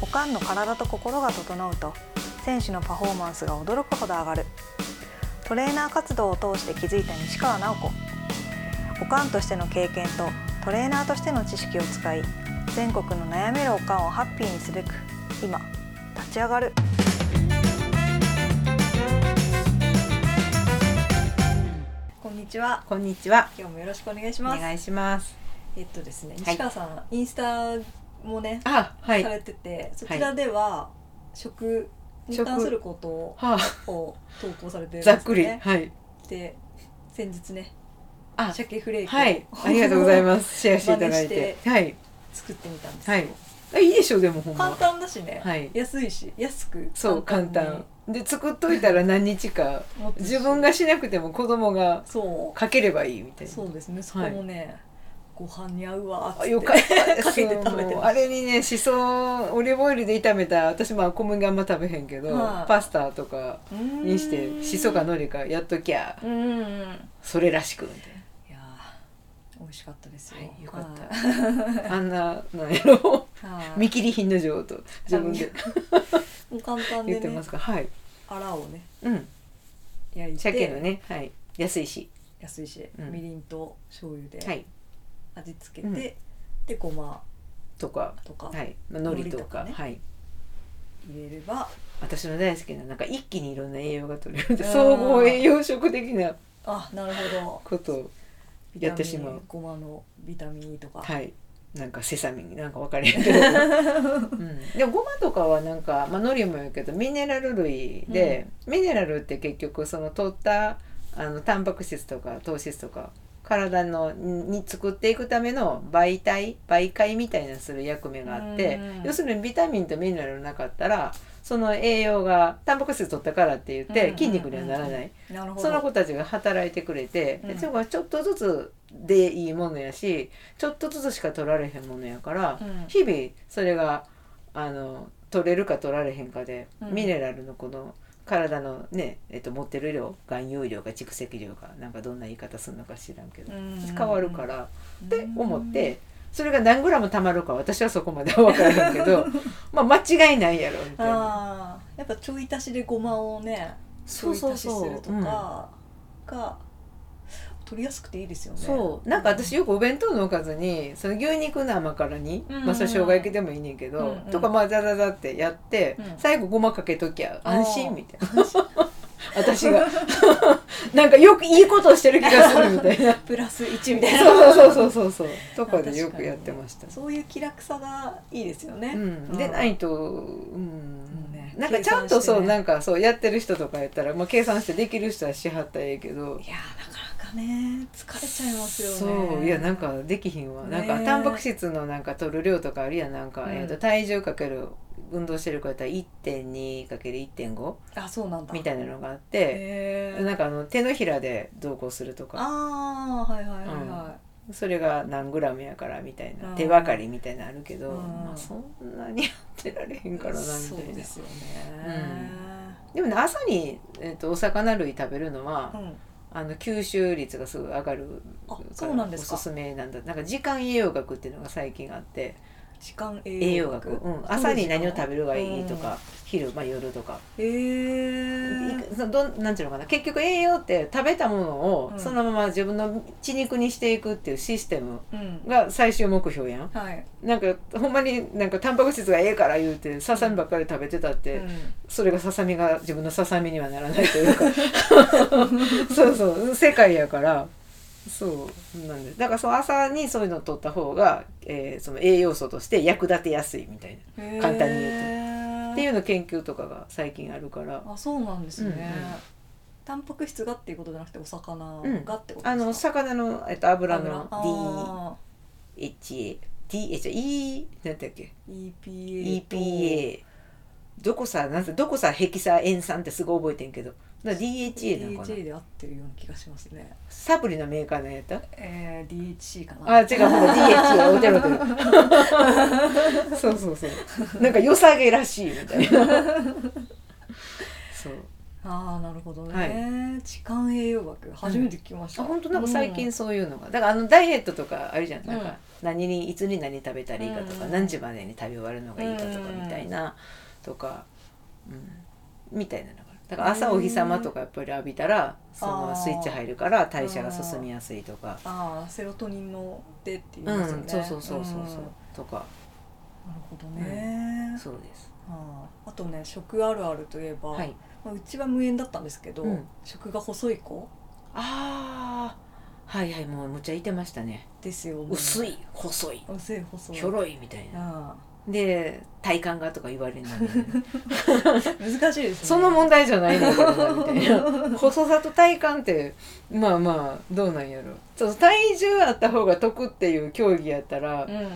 おかんの体と心が整うと選手のパフォーマンスが驚くほど上がる。トレーナー活動を通して気づいた西川直子。おかんとしての経験とトレーナーとしての知識を使い全国の悩めるおかんをハッピーにすべく今立ち上がる。こんにちは。こんにちは。今日もよろしくお願いしおます。願いします。えっとですねはい。西川さん、インスタもねあ、はい。さはれてて、そちらでは食に関することを投稿されてるんですざっくり。はい。で先日ねあ、鮭フレークをはい。ありがとうございます。シェアしていただいて。はい。作ってみたんですよ、はい。あいいでしょうでもほん簡ま。単だしね、はい安いし安くそう簡に単。で作っといたら何日か 自分がしなくても子供がそかければいいみたういな。そうです息子もね、ご飯に合うわっつって。かった。です。かけて食べてあれにねしそオリーブオイルで炒めた私まあ小麦あんま食べへんけど、はい。パスタとかすににしてしそか海苔かやっときゃそれらしくみたいな。いやー美味しかったですよ、はいよかった。はい。あんななんやろ。はい。見切り品の女王と自分で。簡単でね。言ってますが、はい。あらをね。うん。焼いて。鮭のね、はい。安いし。安いし、うん。みりんと醤油で。はい。味付けて、うん。でごまとか、とか。はい。まあ、海苔とか、ね。はい。入れれば。私の大好きな、なんか一気にいろんな栄養が取れる総合栄養食的なあなるほど。ことを、やってしまう。ごまのビタミン E とか、はい。なんかセサミンなんか分かれへんけど、うん、でもごまとかはなんか、まあ、海苔もやけどミネラル類で、ミネラルって結局その取ったあのタンパク質とか糖質とか体のに作っていくための媒体媒介みたいなする役目があって、うん要するにビタミンとミネラルなかったらその栄養がタンパク質取ったからって言って筋肉にはならない、その子たちが働いてくれて、うん。でそれがちょっとずつでいいものやしちょっとずつしか取られへんものやから、うん。日々それがあの取れるか取られへんかで、うん。ミネラルのこの体のね、えっと、持ってる量含有量か蓄積量かなんかどんな言い方するのか知らんけど、うん。変わるからって思っうん。て。それが何グラムたまるか私はそこまでは分からへんけど まあ間違いないやろみたいな。やっぱちょい足しでごまをねちょい足しするとかが取りやすくていいですよね。そう。なんか私よくお弁当のおかずにその牛肉の甘辛煮、うんまあそれ生姜焼きでもいいねんけど、うんうん。とかまあザザザってやって、うん。最後ごまかけときゃ安心みたいな。私が。なんかよくいいことをしてる気がするみたいな。プラス1みたいな。そうそうそうそうそう。とかでよくやってました、そういう気楽さがいいですよね、うん、でないと、うん。ね。なんかちゃんとそう、ね。なんかそうやってる人とかやったら、まあ、計算してできる人はしはったらええけど。いやーなかなかね疲れちゃいますよね。そう。いやなんかできひんわ、なんかねタンパク質のなんか取る量とかあるやん。なんか、うん。えー、と体重かける運動してる子やったら 1.2×1.5 あそうなんだ。みたいなのがあって、なんかあの手のひらで同行するとか。ああはいはいはいはそれが何グラムやからみたいな、うん。手分かりみたいなのあるけど、うん。まあ、そんなにやってられへんからなみたいなそうですよね。でもね朝に、えー、とお魚類食べるのは、うんあの吸収率がすぐ上がるあかそうなんですか？おすすめなんだ。なんか時間栄養学っていうのが最近あって。時間栄栄養学。養学、うん、朝に何を食べるがいいとか、昼、まあ、夜とか、へえなんていうのかな。結局栄養って食べたものをうん。そのまま自分の血肉にしていくっていうシステムうん。が最終目標やん。はい。なんかほんまになんかタンパク質がええから言うてささみばっかり食べてたって、うん。それがささみが自分のささみにはならないというか。そうそう。世界やから。そうなんで。すだからその朝にそういうのを取った方が、えーその栄養素として役立てやすいみたいな。簡単に言うと。言っていうの研究とかが最近あるから。あそうなんですね、うんうん。タンパク質がっていうことじゃなくてお魚がうんってことですか、あの魚の、えっと、油のあ DHA DHA E なんだっけ？ー EPA と。EPA どこさなんてどこさヘキサ塩酸ってすごい覚えてんけどだ DHA なの。かな DHA で合ってるような気がしますね。サプリのメーカーのやったえー、DHC かな。あ違う DHA おてるおてる。そうそうそう。なんか良さげらしいみたいな。そう。ああなるほどね、はい。時間栄養学初めて聞きました、あ本当なんか最近うそういうのが。だからあのダイエットとかあるじゃん。なんうん。か何にいつに何食べたらいいかとか、うん。何時までに食べ終わるのがいいかとかみたいいなとか、うん、みたいなのがだから朝お日様とかやっぱり浴びたらそのスイッチ入るから代謝が進みやすいとか。ああセロトニンのでって言いうすよね、そうそうそうそうそう。うん。とか。なるほどね、そうです。あああとね食あるあるといえば、はい。まあ、うちは無縁だったんですけど、うん。食が細い子。ああはいはいもうむっちゃいてましたね。ですよ薄いい細い。薄い細い。ひょろいみたいな。あで体幹がとか言われるのに。あ 難しいですね。その問題じゃないねんけどなみたいな。細さと体幹ってまあまあどうなんやろ。そう体重あった方が得っていう競技やったらうん。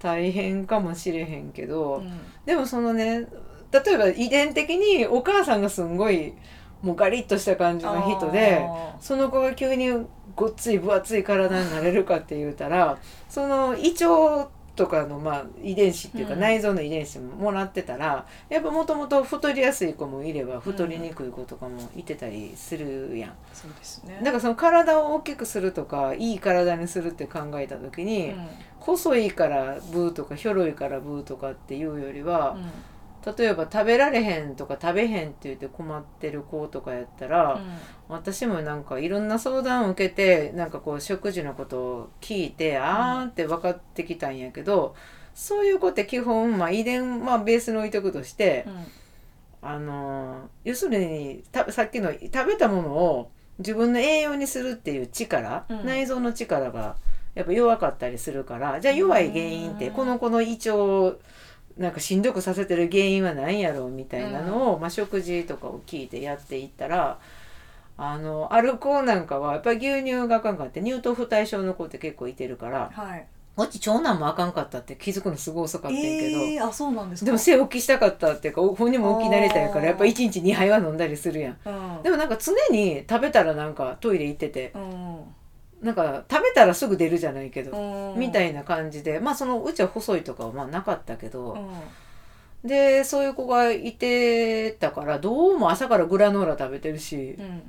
大変かもしれへんけど、うん。でもそのね例えば遺伝的にお母さんがすんごいもうガリッとした感じの人であその子が急にごっつい分厚い体になれるかって言うたらその胃腸とかのまあ遺伝子っていうかうん。内臓の遺伝子ももらってたら、やっぱもともと太りやすい子もいれば太りにくい子とかもいてたりするやん。ーそうですね。だからその体を大きくするとかいい体にするって考えた時に、うん。細いからブーとかひょろいからブーとかっていうよりは、うん例えば食べられへんとか食べへんって言って困ってる子とかやったら、私もなんかいろんな相談を受けてなんかこう食事のことを聞いて、あーって分かってきたんやけどそういう子って基本、まあ、遺伝、まあ、ベースに置いとくとして、うん。あのー要するにたさっきの食べたものを自分の栄養にするっていう力、うん。内臓の力がやっぱ弱かったりするからじゃあ弱い原因ってうん。この子の胃腸をなんかしんどくさせてる原因は何やろうみたいなのを、まあ、食事とかを聞いてやっていったらあのアルコールなんかはやっぱり牛乳があかんかって乳糖不対症の子って結構いてるからはい。こっち長男もあかんかったって気づくのすごい遅かったんやけど。えー、あそうなんですか？でも背大きしたかったっていうかお本人も大きなりたいからやっぱ1日2杯は飲んだりするやん。うん。でもなんか常に食べたらなんかトイレ行っててうんなんか食べたらすぐ出るじゃないけど、うん。みたいな感じでまあそのうちは細いとかはまあなかったけど、うん。でそういう子がいてたからどうも朝からグラノーラ食べてるしう、ん。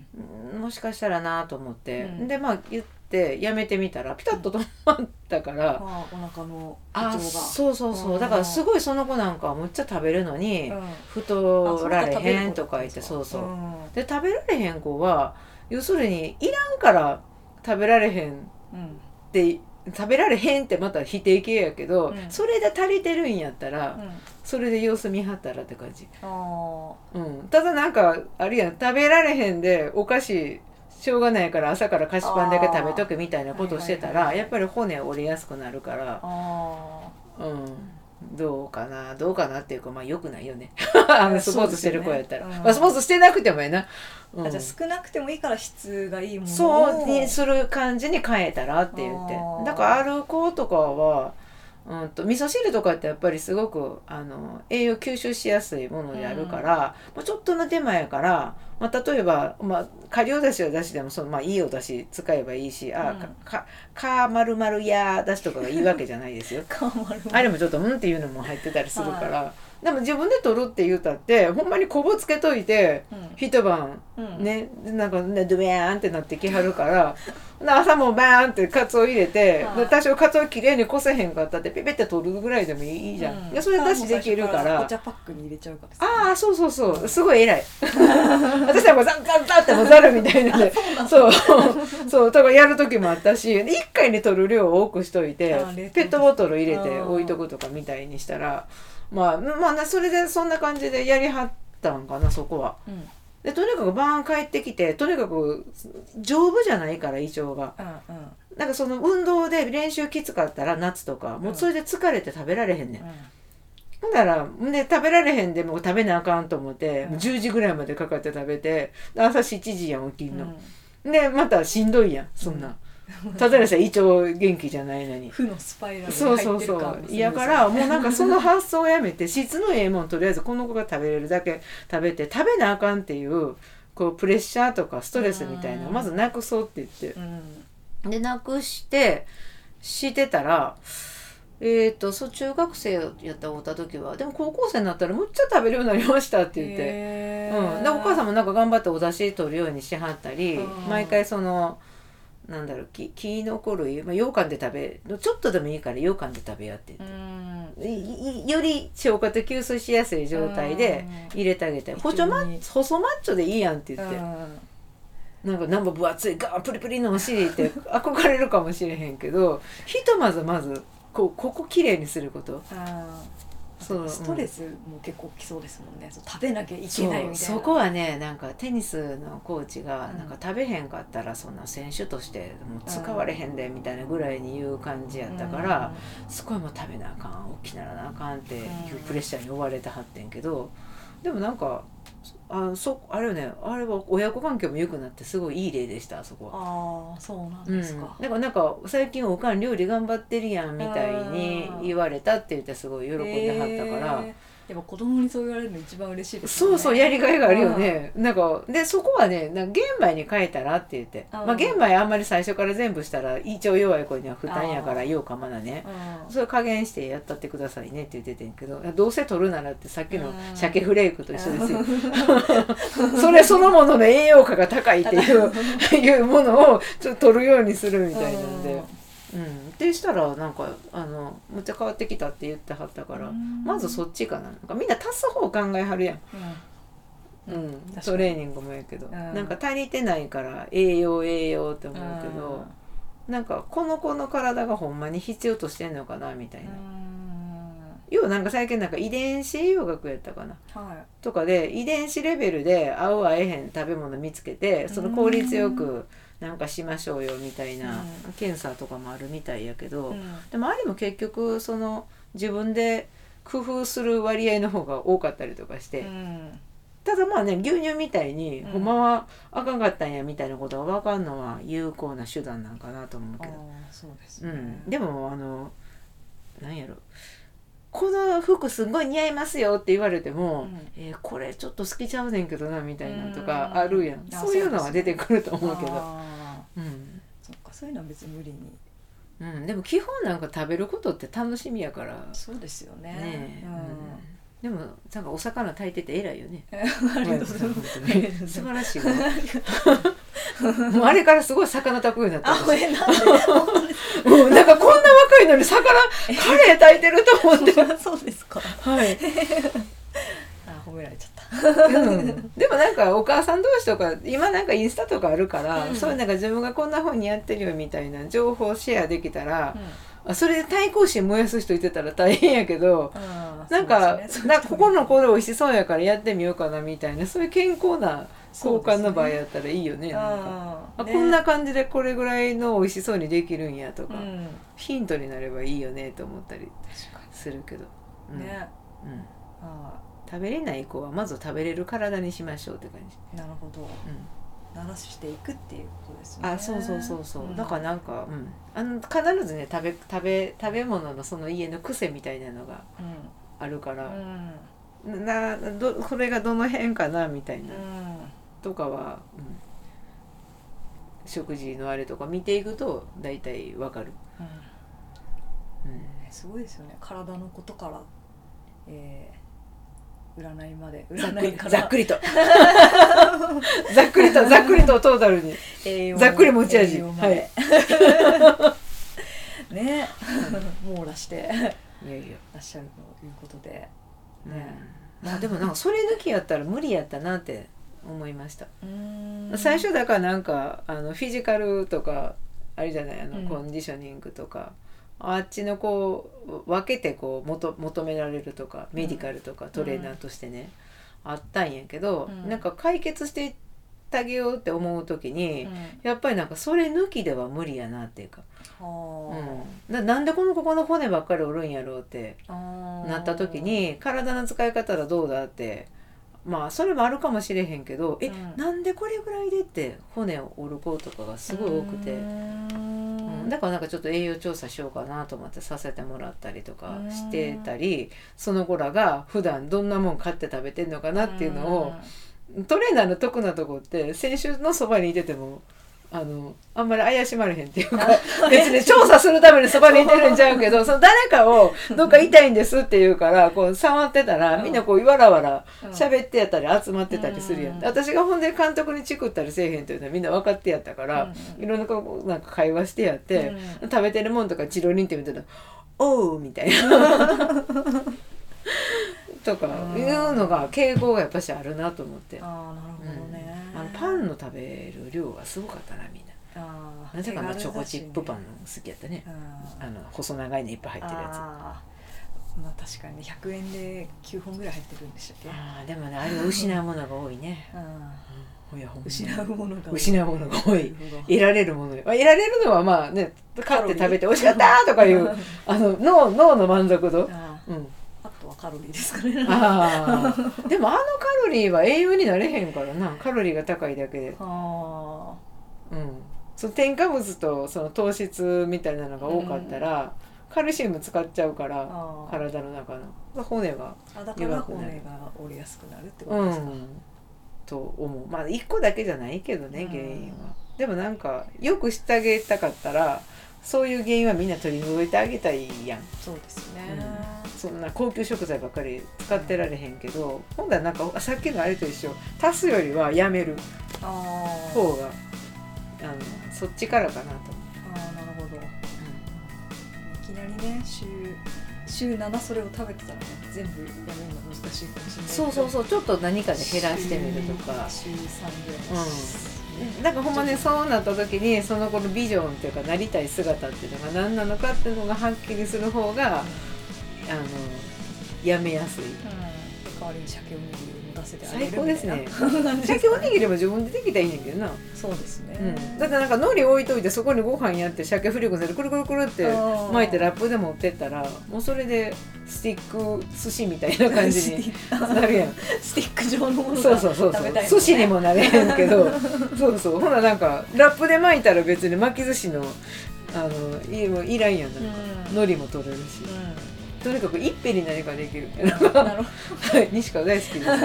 うんもしかしたらなと思って、うん。でまあ言ってやめてみたらピタッと止まったから、あお腹の胃あそうそうそう。うん。だからすごいその子なんかはむっちゃ食べるのに、うん。太られへんとか言ってそうそう、ん。で食べられへん子は要するにいらんから食べられへん。っうんて食べられへんってまた否定形やけど、うん。それで足りてるんやったら、うん。それで様子見はったらって感じ、あうん、ただなんかあるやん食べられへんでお菓子しょうがないから朝から菓子パンだけ食べとくみたいなことしてたはいはいはいらやっぱり骨折れやすくなるから。うん、どうかなどうかなっていうかまあよくないよね。あのスポーツしてる子やったら、ね。うん。まあ、スポーツしてなくてもやな、うん。じゃあ少なくてもいいから質がいいものを。そうにする感じに変えたらって言って。だからある子とかは、うん、と味噌汁とかってやっぱりすごくあの栄養吸収しやすいものであるから、まあ、ちょっとの手間やから、まあ、例えば、まあ、顆粒だしはだしでもその、まあ、いいおだし使えばいいし「あうん。かかかまるまるやだし」とかがいいわけじゃないですよ。あれもちょっと「うん」っていうのも入ってたりするから、でも自分で取るって言うたってほんまにこぶつけといて一晩うん。ね、なんかねドゥベーンってなってきはるから 朝もバーンってカツオ入れて、はい多少カツオきれいにこせへんかったってピピって取るぐらいでもいいじゃん、うん。でそれだしできるから。お茶パックに入れちゃうからねああそうそうそう。すごい偉い。私はもうザンザンザンってもうザルみたいなんで。そうそう。だからやる時もあったし1回に取る量を多くしといてペットボトル入れて置いとくとかみたいにしたらまあまあなそれでそんな感じでやりはったんかなそこは。うんでとにかくバーン帰ってきてとにかく丈夫じゃないから胃腸が。うんなんかその運動で練習きつかったら夏とかもうそれで疲れて食べられへんねん、うん。ほんならで食べられへんでもう食べなあかんと思って、うん。もう10時ぐらいまでかかって食べてで朝7時やん起きんの、うん。でまたしんどいやんそんな、ただでさ胃腸元気じゃないのに。負のスパイラルにそう入ってそうそう。る感がするんですよいやからもうなんかその発想をやめて質のええもんとりあえずこの子が食べれるだけ食べて食べなあかんっていうこうプレッシャーとかストレスみたいなうん。まずなくそうって言って。うん。でなくしてしてたらえっ、とそう中学生やったおった時はでも高校生になったらむっちゃ食べるようになりましたって言って。へうん、でお母さんもなんか頑張ってお出汁取るようにしはったり、うん。毎回そのなんだろうききのこ類、まあ、羊羹で食べちょっとでもいいから羊羹で食べやって言って。より消化と吸収しやすい状態で入れてあげて。うん細マ細マッチョでいいやんって言って、うん。なんかなんか分厚いガープリプリのお尻って 憧れるかもしれへんけどひとまずまずこうここきれいにすることそうストレスも結構きそうですもんね、食べなきゃいけないみたいな。そこはねなんかテニスのコーチがうんなんか食べへんかったらそんな選手としてもう使われへんでみたいなぐらいに言う感じやったから、すごいもう食べなあかん大きならなあかんっていうプレッシャーに追われてはってんけどでもなんかあそあれよね。あれは親子関係も良くなってすごいいい例でしたあそこは。ああそうなんうん、ですか、だからなんか最近おかん料理頑張ってるやんみたいに言われたって言ってすごい喜んではったから、えーやっぱ子供にそう言われるの一番嬉しいですそうそうやりがいがあるよね、なんかでそこはねなんか玄米に変えたらって言って、うん。まあ、玄米あんまり最初から全部したら胃腸弱い子には負担やから言おうかまだね。うん。それ加減してやったってくださいねって言っててんけどどうせ取るならってさっきのうん。鮭フレークと一緒ですよ。それそのものの栄養価が高いっていう い。うものをちょっと取るようにするみたいなんで。うん、でしたらなんかあのむっちゃ変わってきたって言ってはったから、うん。まずそっちかな。なんかみんな足す方考えはるやん、うん。うん。トレーニングもやけど、ん。なんか足りてないから栄養栄養って思うけど、なんかこの子の体がほんまに必要としてんのかなみたいな、要はなんか最近なんか遺伝子栄養学やったかな。はとかで遺伝子レベルで合う合えへん食べ物見つけてその効率よくなんかしましょうよみたいなうん。検査とかもあるみたいやけど、でもあれも結局その自分で工夫する割合の方が多かったりとかして、うん。ただまあね牛乳みたいに、うん。ほんまはあかんかったんやみたいなことが分かんのは有効な手段なんかなと思うあけど、ーそうですね、うん、でもあのなんやろこの服すごい似合いますよって言われても、うん。えーこれちょっと好きちゃうねんけどなみたいなのとかうん。あるやん、あそういうのは出てくると思うけど。あうん、ーそっかそういうのは別に無理に。うん、でも基本なんか食べることって楽しみやから。そうですよね。うん。うん。でもなんかお魚炊いてて偉いよね。ありがとうございます。本当に素晴らしいわ もうあれからすごい魚炊くようになったんで うんなんかこんな若いのに魚カレー炊いてると思って。そうですか。はい、あ褒められちゃった。うん、でもなんかお母さん同士とか今なんかインスタとかあるから、うん。そういうなんか自分がこんな風にやってるよみたいな情報をシェアできたら、うあそれで対抗心燃やす人いてたら大変やけど、んなんか、なんかここのこれ美味しそうやからやってみようかなみたいなそういう健康な交換の場合やったらいいよねなんか。あこんな感じでこれぐらいの美味しそうにできるんやとか、うん。ヒントになればいいよねと思ったりするけど、うん。にね。うん、あ食べれない子はまず食べれる体にしましょうって感じ、ーなるほど。うん、慣らしていくっていうことですね。あそうそうそうそう、ん。だからなんか、うん、あの必ずね食べ食べ食べ物のその家の癖みたいなのがあるかうんら、うん。などこれがどの辺かなみたいな、うんとかは、うん、食事のあれとか見ていくと大体わかる、うん。うん。ねすごいですよね。体のことから、えー占いまで占いから。ざっくりと。ざっくりとざっくりとトータルに。ざっくり持ち味。栄養まで。ね。網羅して。いやいや、らっしゃるということで。うん。ねまあでもなんかそれ抜きやったら無理やったなって思いました、うん。最初だからなんかあのフィジカルとかあれじゃないあの、うん。コンディショニングとかあっちのこう分けてこう求求められるとかメディカルとかトレーナーとしてね、あったんやけど、うん。なんか解決していってあげようって思う時に、うん。やっぱりなんかそれ抜きでは無理やなっていうか、はうん、ななんでこのここの骨ばっかりおるんやろうってあなった時に体の使い方はどうだってまあそれもあるかもしれへんけど、えうん。なんでこれぐらいでって骨を折る子とかがすごい多くて。うんだからなんかちょっと栄養調査しようかなと思ってさせてもらったりとかしてたりその子らが普段どんなもん買って食べてんのかなっていうのをトレーナーの得なとこって選手のそばにいててもあのあんまり怪しまれへんっていうか 別に調査するためにそばにいてるんちゃうけどその誰かをどっか痛いんですって言うからこう触ってたらうん。みんなこうわらわらうん。喋ってやったり集まってたりするやん、うん。私がほんで監督にチクったりせえへんというのはみんな分かってやったから、うん。いろんなこうなんか会話してやって、食べてるもんとかチロリンって見てたら「おう」みたいな。とかうんいうのが敬語がやっぱしあるなと思って、ああなるほどね、パンの食べる量がすごかったなみんな。あーなぜかあのチョコチップパン好きやったね。あの細長いのいっぱい入ってるやつ。あー。まあ確かに100円で9本ぐらい入ってるんでしたっけ？あーでもねあれは失うものが多いね、うん。失うものが多い。失うものが多い。得られるもの。まあ得られるのはまあね買って食べて美味しかったとかいうあの脳脳の満足度、うん、はカロリーですかね。ああでもあのカロリーは栄養になれへんからな。カロリーが高いだけで、あ。うん、その添加物とその糖質みたいなのが多かったら、カルシウム使っちゃうから体の中の。骨が。弱くなる骨が折れやすくなるってこうとですか、ん。と思う。まあ1個だけじゃないけどねうん。原因は、でもなんかよくしてあげたかったらそういう原因はみんな取り除いてあげたいやん。そうですね、そんな高級食材ばっかり使ってられへんけど今度はなんかさっきのあれと一緒。足すよりはやめる方があのそっちからかなと。あーなるほど。いきなりね週週7それを食べてたらね全部やめるの難しいかもしれないそうそうそう。ちょっと何かで減らしてみるとか。週3ぐらいうん。なんかほんまねそうなった時にその子のビジョンっていうかなりたい姿っていうのが何なのかっていうのがはっきりする方があのやめやすい。うん、代わりに鮭おにぎりを持たせてあげる最高ですね。鮭おにぎりも自分でできたらいいねんけどな、そうですね、うん、だってなんか海苔置いといてそこにご飯やって鮭フリコでくるくるくるって巻いてラップで持ってったらもうそれでスティック寿司みたいな感じに なるやん。スティック状のものがそうそうそうそう。寿司にもなれへんけど。そうそう。ほななんかラップで巻いたら別に巻き寿司のあのいいらんやん。なんか、うん。海苔も取れるし。うとにかく一辺に何かできるん、なるほど。はい西川大好きです、はい、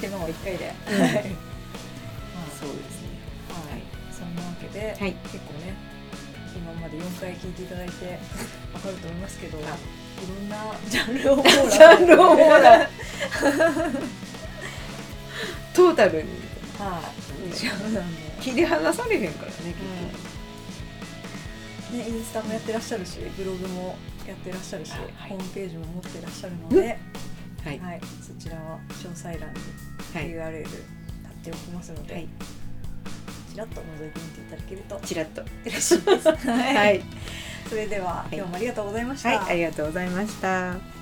手間を一回で、うんはい、まあそうですね。はい、そんなわけで、はい。結構ね今まで4回聞いていただいてわかると思いますけどいあろんなジャンルを網羅。ジャンルを網羅。トータルに。はい。ジャンルなんで切り離されへんからねね、インスタもやってらっしゃるしブログもやってらっしゃるし、ホームページも持ってらっしゃるので、はい。はい、そちらは詳細欄にはい。URL 貼っておきますので、はい。ちらっと覗いてみていただけるとチラッと。嬉しいです。ははい。それでは、い。今日もありがとうございました。はい。ありがとうございました